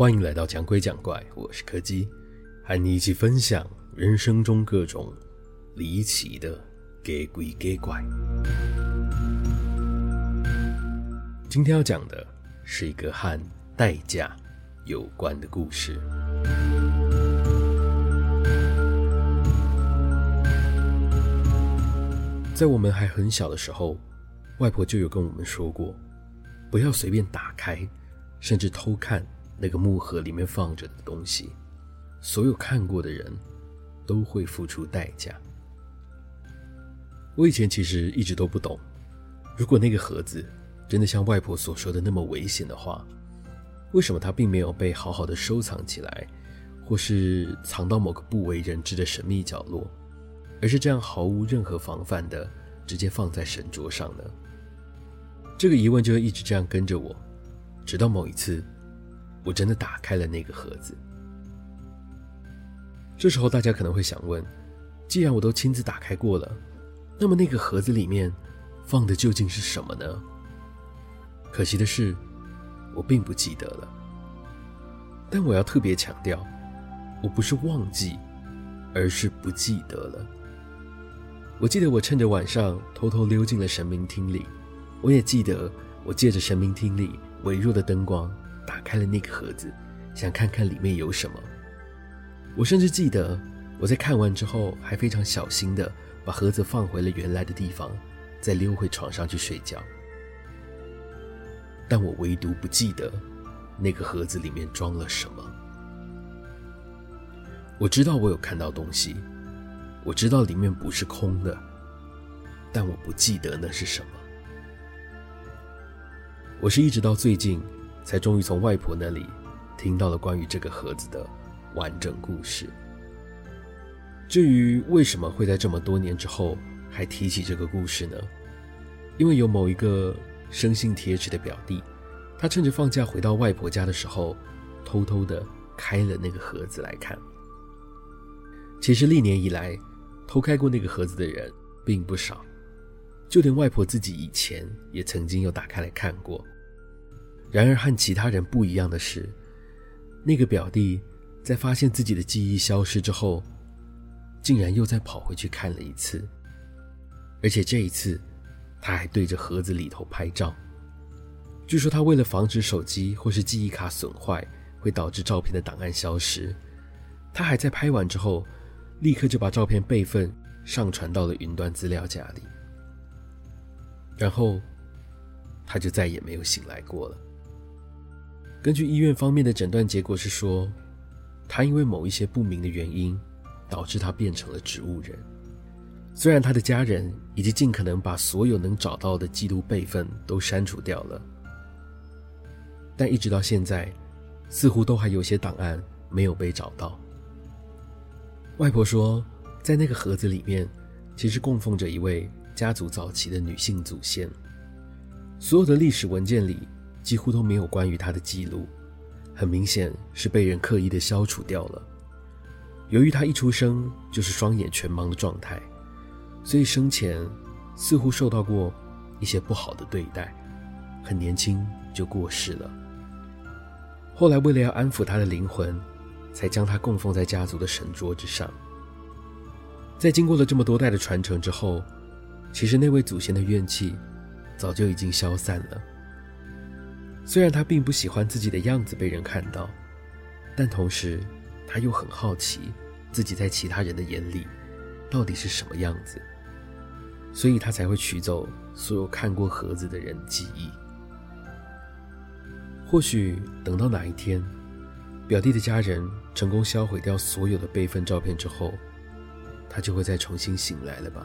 欢迎来到讲鬼讲怪，我是柯基，和你一起分享人生中各种离奇的假鬼假怪。今天要讲的是一个和代价有关的故事。在我们还很小的时候，外婆就有跟我们说过，不要随便打开，甚至偷看。那个木盒里面放着的东西，所有看过的人都会付出代价。我以前其实一直都不懂，如果那个盒子真的像外婆所说的那么危险的话，为什么它并没有被好好的收藏起来，或是藏到某个不为人知的神秘角落，而是这样毫无任何防范的直接放在神桌上呢？这个疑问就会一直这样跟着我，直到某一次。我真的打开了那个盒子。这时候大家可能会想问：既然我都亲自打开过了，那么那个盒子里面放的究竟是什么呢？可惜的是，我并不记得了。但我要特别强调，我不是忘记，而是不记得了。我记得我趁着晚上偷偷溜进了神明厅里，我也记得我借着神明厅里微弱的灯光。打开了那个盒子，想看看里面有什么。我甚至记得，我在看完之后，还非常小心地把盒子放回了原来的地方，再溜回床上去睡觉。但我唯独不记得，那个盒子里面装了什么。我知道我有看到东西，我知道里面不是空的，但我不记得那是什么。我是一直到最近。才终于从外婆那里听到了关于这个盒子的完整故事。至于为什么会在这么多年之后还提起这个故事呢？因为有某一个生性铁齿的表弟，他趁着放假回到外婆家的时候，偷偷的开了那个盒子来看。其实历年以来，偷开过那个盒子的人并不少，就连外婆自己以前也曾经有打开来看过。然而和其他人不一样的是，那个表弟在发现自己的记忆消失之后，竟然又再跑回去看了一次，而且这一次他还对着盒子里头拍照。据说他为了防止手机或是记忆卡损坏会导致照片的档案消失，他还在拍完之后立刻就把照片备份上传到了云端资料夹里，然后他就再也没有醒来过了。根据医院方面的诊断结果是说，他因为某一些不明的原因，导致他变成了植物人。虽然他的家人已经尽可能把所有能找到的记录备份都删除掉了，但一直到现在，似乎都还有些档案没有被找到。外婆说，在那个盒子里面，其实供奉着一位家族早期的女性祖先，所有的历史文件里。几乎都没有关于他的记录，很明显是被人刻意的消除掉了。由于他一出生就是双眼全盲的状态，所以生前似乎受到过一些不好的对待，很年轻就过世了。后来为了要安抚他的灵魂，才将他供奉在家族的神桌之上。在经过了这么多代的传承之后，其实那位祖先的怨气早就已经消散了。虽然他并不喜欢自己的样子被人看到，但同时他又很好奇自己在其他人的眼里到底是什么样子，所以他才会取走所有看过盒子的人记忆。或许等到哪一天，表弟的家人成功销毁掉所有的备份照片之后，他就会再重新醒来了吧。